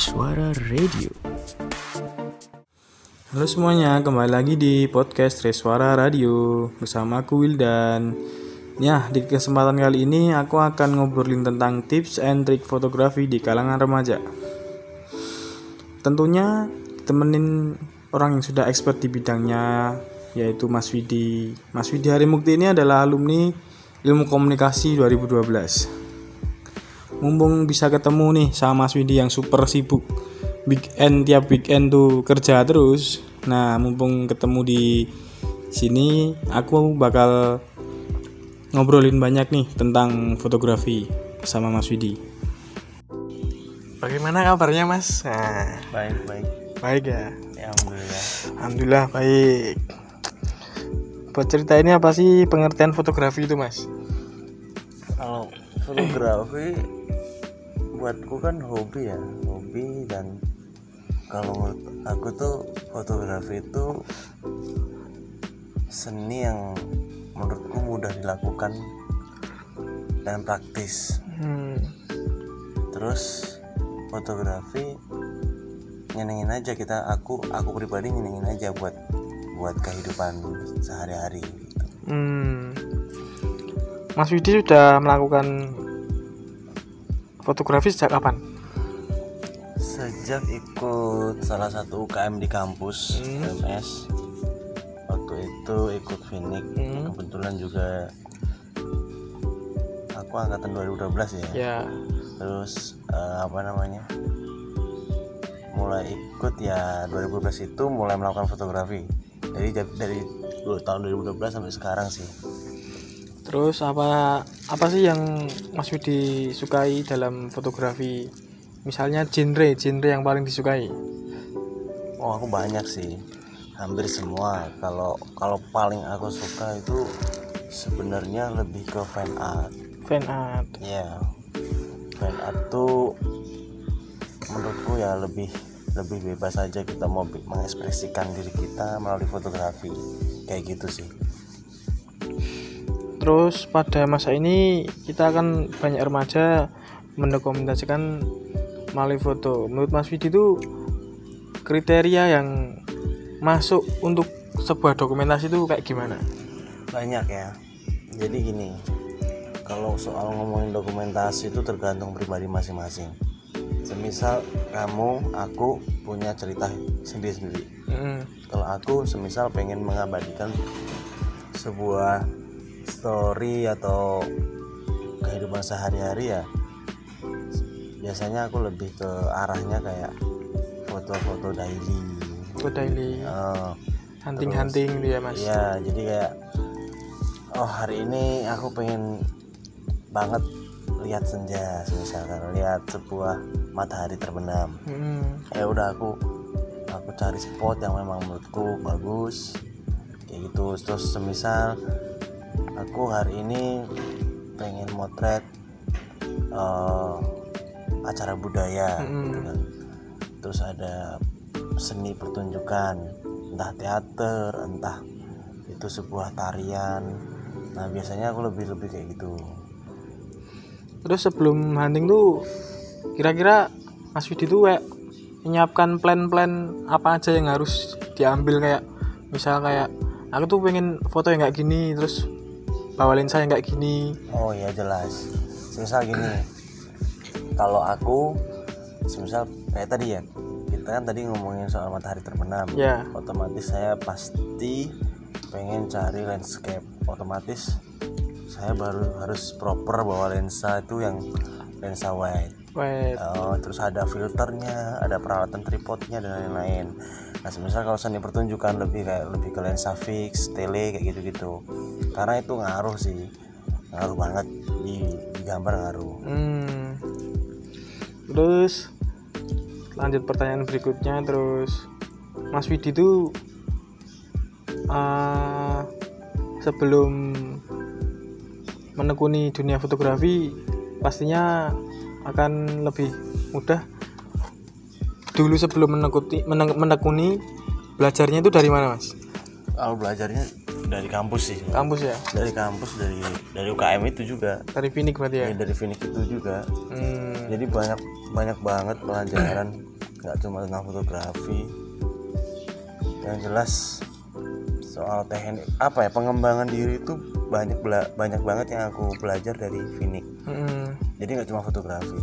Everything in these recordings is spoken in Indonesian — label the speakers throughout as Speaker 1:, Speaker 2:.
Speaker 1: Suara Radio.
Speaker 2: Halo semuanya, kembali lagi di podcast Reswara Radio bersama aku Wildan. Ya, di kesempatan kali ini aku akan ngobrolin tentang tips and trik fotografi di kalangan remaja. Tentunya temenin orang yang sudah expert di bidangnya yaitu Mas Widi. Mas Widi Harimukti ini adalah alumni Ilmu Komunikasi 2012 mumpung bisa ketemu nih sama Mas Widi yang super sibuk. Weekend tiap weekend tuh kerja terus. Nah mumpung ketemu di sini aku bakal ngobrolin banyak nih tentang fotografi sama Mas Widi. Bagaimana kabarnya Mas? Nah,
Speaker 3: baik baik.
Speaker 2: Baik ya?
Speaker 3: Ya alhamdulillah.
Speaker 2: Alhamdulillah baik. Buat cerita ini apa sih pengertian fotografi itu Mas?
Speaker 3: Kalau fotografi buatku kan hobi ya hobi dan kalau menurut aku tuh fotografi itu seni yang menurutku mudah dilakukan dan praktis
Speaker 2: hmm.
Speaker 3: terus fotografi nyenengin aja kita aku aku pribadi nyenengin aja buat buat kehidupan sehari-hari gitu.
Speaker 2: hmm. Mas Widi sudah melakukan fotografi sejak kapan?
Speaker 3: Sejak ikut salah satu UKM di kampus
Speaker 2: Hmm.
Speaker 3: UMS Waktu itu ikut Finik
Speaker 2: Hmm.
Speaker 3: Kebetulan juga Aku angkatan 2012 ya
Speaker 2: Ya.
Speaker 3: Terus eh, apa namanya Mulai ikut ya 2012 itu mulai melakukan fotografi Jadi ja- dari dua- tahun 2012 sampai sekarang sih
Speaker 2: Terus apa apa sih yang Mas Widi sukai dalam fotografi? Misalnya genre, genre yang paling disukai.
Speaker 3: Oh aku banyak sih, hampir semua. Kalau kalau paling aku suka itu sebenarnya lebih ke fan art.
Speaker 2: Fan art.
Speaker 3: Ya, fan art tuh menurutku ya lebih lebih bebas aja kita mau mengekspresikan diri kita melalui fotografi kayak gitu sih.
Speaker 2: Terus pada masa ini kita akan banyak remaja mendokumentasikan melalui foto. Menurut Mas Widi itu kriteria yang masuk untuk sebuah dokumentasi itu kayak gimana?
Speaker 3: Banyak ya. Jadi gini, kalau soal ngomongin dokumentasi itu tergantung pribadi masing-masing. Semisal kamu, aku punya cerita sendiri-sendiri.
Speaker 2: Mm,
Speaker 3: Kalau aku semisal pengen mengabadikan sebuah story atau kehidupan sehari-hari ya biasanya aku lebih ke arahnya kayak foto-foto daily
Speaker 2: Foto daily,
Speaker 3: Eh,
Speaker 2: hunting-hunting dia Mas.
Speaker 3: Iya, jadi kayak oh hari ini aku pengen banget lihat senja, misalkan lihat sebuah matahari terbenam.
Speaker 2: Mm,
Speaker 3: Ya udah aku aku cari spot yang memang menurutku bagus. Kayak gitu. Terus semisal aku hari ini pengen motret eh, acara budaya
Speaker 2: Mm-mm.
Speaker 3: gitu kan. Terus ada seni pertunjukan, entah teater, entah itu sebuah tarian. Nah, biasanya aku lebih lebih kayak gitu.
Speaker 2: Terus sebelum hunting tuh kira-kira Mas Widi tuh kayak menyiapkan plan-plan apa aja yang harus diambil kayak misal kayak aku tuh pengen foto yang kayak gini terus bawa lensa yang kayak gini
Speaker 3: Oh ya jelas. Semisal gini, kalau aku, semisal kayak tadi ya, kita kan tadi ngomongin soal matahari terbenam.
Speaker 2: ya
Speaker 3: Otomatis saya pasti pengen cari landscape. Otomatis saya baru harus proper bawa lensa itu yang lensa wide.
Speaker 2: wait
Speaker 3: Oh, terus ada filternya, ada peralatan tripodnya dan lain-lain. Nah, semisal kalau seni pertunjukan lebih kayak lebih ke lensa fix, tele kayak gitu-gitu. Karena itu ngaruh sih, ngaruh banget di, di gambar ngaruh.
Speaker 2: hmm. terus lanjut pertanyaan berikutnya terus Mas Widi tuh eh, sebelum menekuni dunia fotografi pastinya akan lebih mudah dulu sebelum menekuni menekuni belajarnya itu dari mana mas?
Speaker 3: Kalau belajarnya dari kampus sih.
Speaker 2: Kampus ya?
Speaker 3: Dari kampus dari dari UKM itu juga.
Speaker 2: Dari Finik berarti ya?
Speaker 3: Ya, dari Finik itu juga.
Speaker 2: Hmm.
Speaker 3: jadi banyak banyak banget pelajaran. Nggak cuma tentang fotografi. Yang jelas soal teknik apa ya pengembangan diri itu banyak banyak banget yang aku belajar dari Finik
Speaker 2: Hmm.
Speaker 3: jadi nggak cuma fotografi.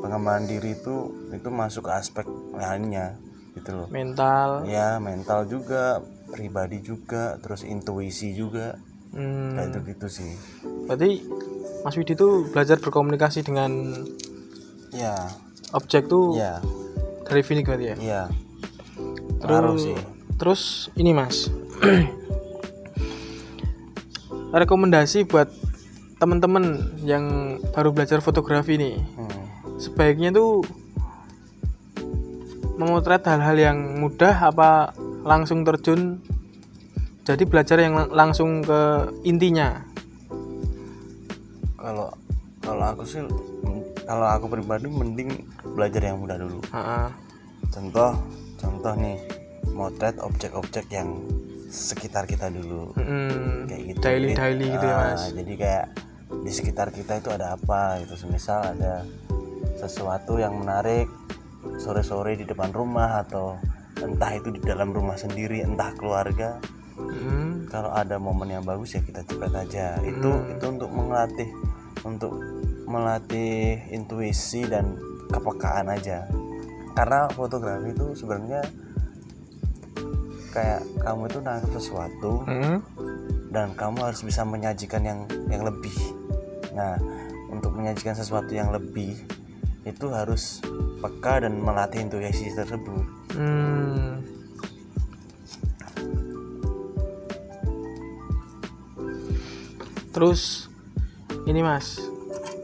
Speaker 3: Pengembangan diri itu itu masuk ke aspek lainnya gitu loh.
Speaker 2: Mental.
Speaker 3: Ya mental juga pribadi juga terus intuisi juga.
Speaker 2: Hmm.
Speaker 3: kayak gitu gitu sih.
Speaker 2: Berarti Mas Widi tuh belajar berkomunikasi dengan
Speaker 3: ya.
Speaker 2: objek tuh
Speaker 3: ya.
Speaker 2: dari Finik berarti ya?
Speaker 3: Ya.
Speaker 2: Terus
Speaker 3: sih.
Speaker 2: terus ini Mas. Rekomendasi buat teman-teman yang baru belajar fotografi nih.
Speaker 3: Hmm.
Speaker 2: sebaiknya tuh memotret hal-hal yang mudah apa langsung terjun jadi belajar yang lang- langsung ke intinya.
Speaker 3: Kalau kalau aku sih kalau aku pribadi mending belajar yang mudah dulu.
Speaker 2: Ha-ha.
Speaker 3: contoh contoh nih motret objek-objek yang sekitar kita dulu.
Speaker 2: Mm-mm.
Speaker 3: kayak gitu.
Speaker 2: Daily
Speaker 3: Jadi,
Speaker 2: daily gitu ya
Speaker 3: ah,
Speaker 2: mas?
Speaker 3: jadi kayak di sekitar kita itu ada apa gitu. Semisal ada sesuatu yang menarik sore-sore di depan rumah atau entah itu di dalam rumah sendiri entah keluarga
Speaker 2: Mm.
Speaker 3: kalau ada momen yang bagus ya kita cepet aja itu
Speaker 2: Hmm.
Speaker 3: itu untuk melatih untuk melatih intuisi dan kepekaan aja karena fotografi itu sebenarnya kayak kamu itu nangkep sesuatu
Speaker 2: Mm.
Speaker 3: dan kamu harus bisa menyajikan yang yang lebih nah untuk menyajikan sesuatu yang lebih itu harus peka dan melatih intuisi tersebut
Speaker 2: Hmm. Terus ini mas,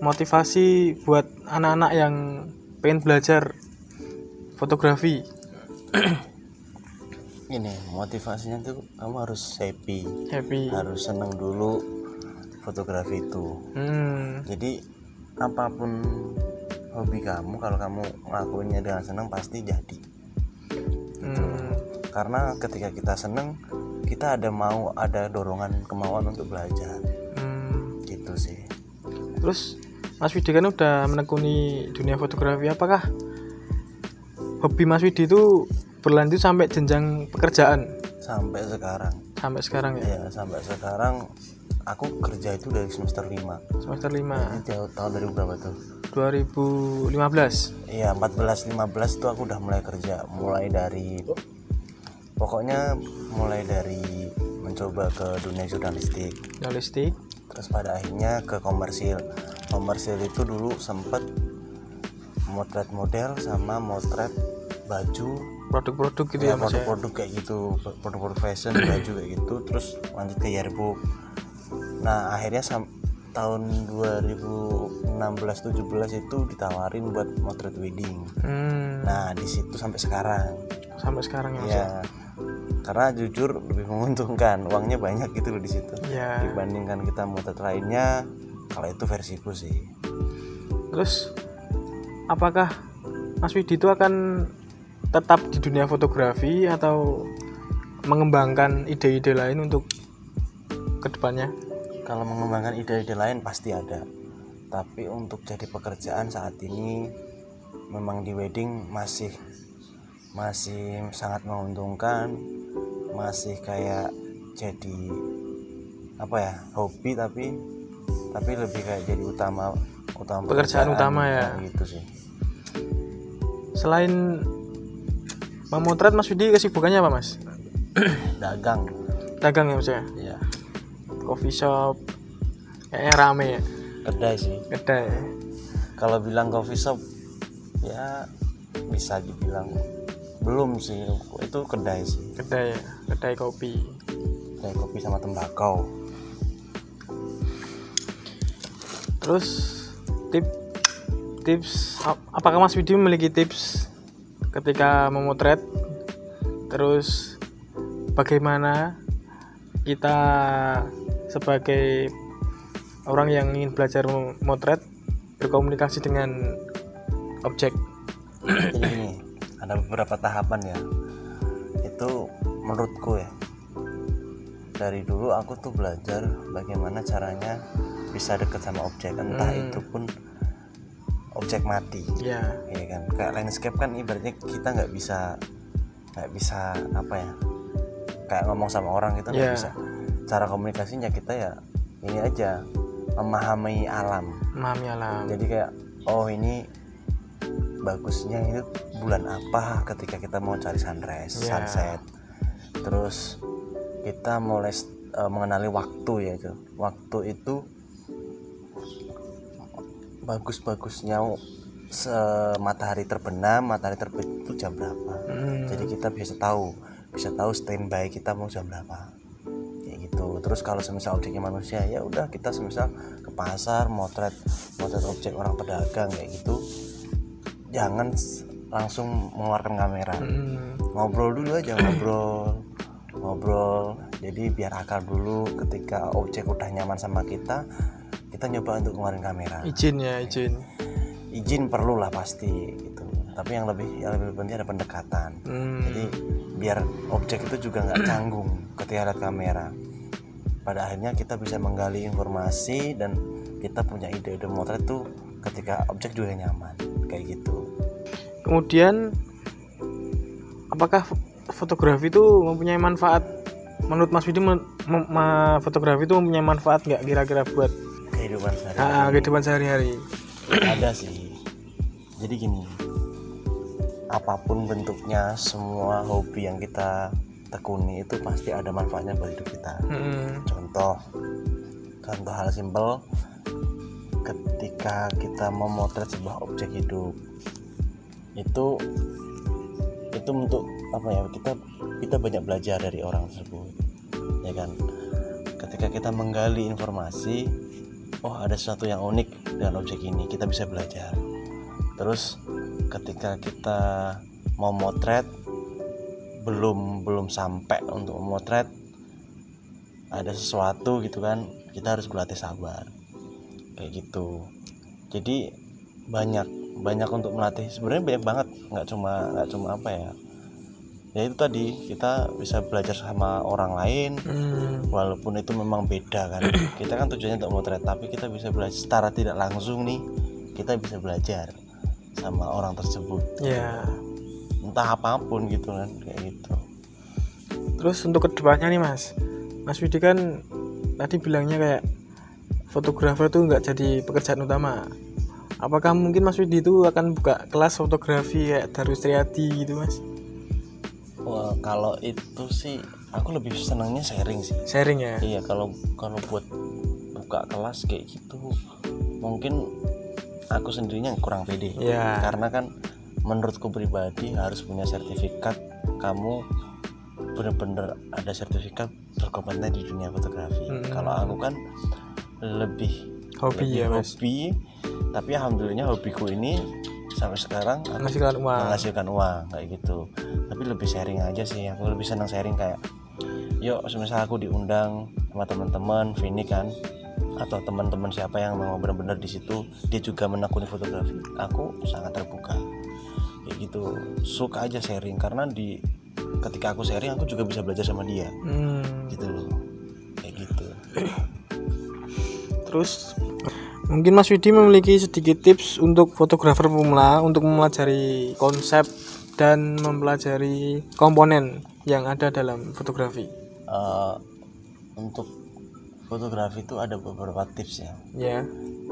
Speaker 2: motivasi buat anak-anak yang pengen belajar fotografi.
Speaker 3: ini motivasinya tuh kamu harus happy
Speaker 2: Happy.
Speaker 3: harus seneng dulu fotografi itu
Speaker 2: Hmm.
Speaker 3: jadi apa pun hobi kamu kalau kamu ngelakuinnya dengan senang pasti jadi. Karena ketika kita seneng kita ada mau ada dorongan kemauan untuk belajar
Speaker 2: Hmm.
Speaker 3: gitu sih
Speaker 2: Terus Mas Widi kan udah menekuni dunia fotografi. Apakah hobi Mas Widi itu berlanjut sampai jenjang pekerjaan
Speaker 3: sampai sekarang
Speaker 2: sampai sekarang ya?
Speaker 3: ya sampai sekarang aku kerja itu dari semester 5
Speaker 2: Semester 5
Speaker 3: ini jauh tahun dari berapa tuh
Speaker 2: 2015.
Speaker 3: Iya 14 15 tuh aku udah mulai kerja mulai dari pokoknya mulai dari mencoba ke dunia jurnalistik.
Speaker 2: Jurnalistik.
Speaker 3: terus pada akhirnya ke komersil. Komersil itu dulu sempet motret model sama motret baju.
Speaker 2: Produk-produk gitu
Speaker 3: ya
Speaker 2: ya mas ya?
Speaker 3: produk-produk kayak gitu. Produk-produk fashion baju kayak gitu. Terus lanjut ke yearbook. Nah akhirnya sam- tahun 2016-17 itu ditawarin buat motret wedding.
Speaker 2: Hmm,
Speaker 3: nah di situ sampai sekarang.
Speaker 2: Sampai sekarang ya ya?
Speaker 3: Ya karena jujur lebih menguntungkan uangnya banyak gitu loh di situ.
Speaker 2: Ya.
Speaker 3: Dibandingkan kita motret lainnya kalau itu versiku sih.
Speaker 2: Terus apakah Mas Widi itu akan tetap di dunia fotografi atau mengembangkan ide-ide lain untuk ke depannya?
Speaker 3: Kalau mengembangkan ide-ide lain pasti ada. Tapi untuk jadi pekerjaan saat ini memang di wedding masih masih sangat menguntungkan masih kayak jadi apa ya hobi tapi tapi lebih kayak jadi utama utama
Speaker 2: Pekerjaan utama ya.
Speaker 3: gitu sih.
Speaker 2: Selain memotret Mas Widi kesibukannya apa Mas?
Speaker 3: Dagang.
Speaker 2: Dagang ya Mas ya
Speaker 3: ya
Speaker 2: coffee shop. Kayaknya rame ya?
Speaker 3: Kedai sih.
Speaker 2: Kedai.
Speaker 3: Kalau bilang coffee shop ya bisa dibilang belum sih itu kedai sih.
Speaker 2: Kedai kedai kopi.
Speaker 3: Kayak kopi sama tembakau.
Speaker 2: Terus tip tips ap- apakah Mas Widi memiliki tips ketika memotret? Terus bagaimana kita sebagai orang yang ingin belajar memotret berkomunikasi dengan objek?
Speaker 3: Jadi gini ada beberapa tahapan ya. Itu menurutku ya. Dari dulu aku tuh belajar bagaimana caranya bisa deket sama objek. Entah
Speaker 2: Hmm.
Speaker 3: itu pun objek mati.
Speaker 2: Ya
Speaker 3: ya kan? Kayak landscape kan ibaratnya kita nggak bisa nggak bisa apa ya? Kayak ngomong sama orang kita nggak
Speaker 2: Iya.
Speaker 3: bisa. Cara komunikasinya kita ya ini aja memahami alam.
Speaker 2: Memahami alam.
Speaker 3: Jadi kayak oh ini bagusnya itu bulan apa ketika kita mau cari sunrise
Speaker 2: Iya.
Speaker 3: sunset. Terus kita mulai eh, mengenali waktu ya itu waktu itu bagus-bagusnya se- matahari terbenam matahari terbit itu jam berapa.
Speaker 2: Hmm.
Speaker 3: jadi kita bisa tahu bisa tahu standby kita mau jam berapa. Kayak gitu. Terus kalau semisal objeknya manusia ya udah kita semisal ke pasar motret motret objek orang pedagang kayak gitu jangan langsung mengeluarkan kamera.
Speaker 2: Hmm.
Speaker 3: ngobrol dulu aja ngobrol. Ngobrol. Jadi biar akal dulu ketika objek udah nyaman sama kita kita nyoba untuk ngeluarin kamera.
Speaker 2: Izin ya izin.
Speaker 3: Izin perlu lah pasti gitu. Tapi yang lebih yang lebih penting ada pendekatan.
Speaker 2: Hmm.
Speaker 3: jadi biar objek itu juga nggak canggung ketika lihat kamera. Pada akhirnya kita bisa menggali informasi dan kita punya ide-ide motret tuh ketika objek juga nyaman kayak gitu.
Speaker 2: Kemudian apakah fo- fotografi itu mempunyai manfaat? Menurut Mas Widi men- fotografi itu mempunyai manfaat nggak kira-kira buat
Speaker 3: kehidupan
Speaker 2: ah,
Speaker 3: sehari-hari
Speaker 2: kehidupan sehari-hari?
Speaker 3: Ada sih. Jadi gini apa pun bentuknya semua hobi yang kita tekuni itu pasti ada manfaatnya buat hidup kita.
Speaker 2: Hmm.
Speaker 3: contoh contoh hal simpel ketika kita memotret sebuah objek hidup itu itu untuk apa ya kita kita banyak belajar dari orang tersebut ya kan? Ketika kita menggali informasi oh ada sesuatu yang unik dengan objek ini kita bisa belajar. Terus ketika kita mau motret belum belum sampai untuk memotret ada sesuatu gitu kan kita harus berlatih sabar kayak gitu. Jadi banyak banyak untuk melatih. Sebenarnya banyak banget nggak cuma nggak cuma apa ya. Ya itu tadi kita bisa belajar sama orang lain
Speaker 2: Hmm.
Speaker 3: walaupun itu memang beda kan. Kita kan tujuannya untuk motret tapi kita bisa belajar secara tidak langsung nih kita bisa belajar sama orang tersebut.
Speaker 2: Ya.
Speaker 3: Entah apa pun gitu kan kayak gitu.
Speaker 2: Terus untuk ke depannya nih Mas. Mas Widi kan tadi bilangnya kayak fotografer tuh nggak jadi pekerjaan utama. Apakah mungkin Mas Widi itu akan buka kelas fotografi kayak Darus Triadi gitu Mas?
Speaker 3: Wah, kalau itu sih aku lebih senangnya sharing sih.
Speaker 2: Sharing ya?
Speaker 3: Iya kalau kalau buat buka kelas kayak gitu mungkin aku sendirinya kurang pede.
Speaker 2: Ya
Speaker 3: karena kan menurutku pribadi harus punya sertifikat kamu bener-bener ada sertifikat berkompeten di dunia fotografi.
Speaker 2: Hmm.
Speaker 3: kalau aku kan lebih
Speaker 2: hobi
Speaker 3: lebih
Speaker 2: ya Mas?
Speaker 3: hobi. Tapi alhamdulillahnya hobiku ini sampai sekarang
Speaker 2: menghasilkan uang.
Speaker 3: menghasilkan uang kayak gitu. Tapi lebih sharing aja sih aku lebih senang sharing kayak yuk semisal aku diundang sama teman-teman Vini kan atau teman-teman siapa yang mau benar-benar di situ dia juga menekuni fotografi. Aku sangat terbuka. Kayak gitu. Suka aja sharing karena di ketika aku sharing aku juga bisa belajar sama dia.
Speaker 2: Hmm.
Speaker 3: gitu loh. Kayak gitu
Speaker 2: Terus? Mungkin Mas Widi memiliki sedikit tips untuk fotografer pemula untuk mempelajari konsep dan mempelajari komponen yang ada dalam fotografi.
Speaker 3: Eh, untuk fotografi itu ada beberapa tips ya.
Speaker 2: Ya,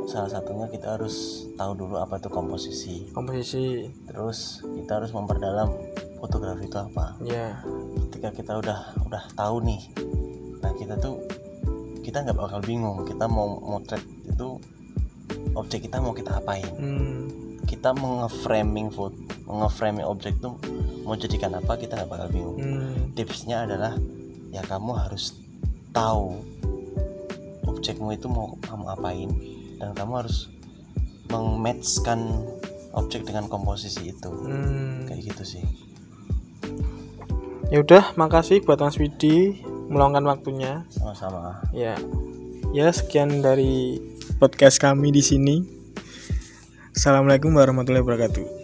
Speaker 3: salah satunya kita harus tahu dulu apa itu komposisi.
Speaker 2: Komposisi.
Speaker 3: terus kita harus memperdalam fotografi itu apa.
Speaker 2: Ya,
Speaker 3: ketika kita udah udah tahu nih nah kita tuh kita nggak bakal bingung. Kita mau motret itu objek kita mau kita apain?
Speaker 2: Hmm,
Speaker 3: kita mau nge-framing foto nge-framing objek tuh mau jadikan apa kita nggak bakal bingung.
Speaker 2: Hmm,
Speaker 3: tipsnya adalah ya kamu harus tahu objekmu itu mau kamu apain dan kamu harus mengmatchkan objek dengan komposisi itu.
Speaker 2: Hmm.
Speaker 3: kayak gitu sih.
Speaker 2: Ya udah, makasih buat Mas Widi meluangkan waktunya.
Speaker 3: sama-sama
Speaker 2: Ya, ya sekian dari podcast kami di sini. Assalamualaikum warahmatullahi wabarakatuh.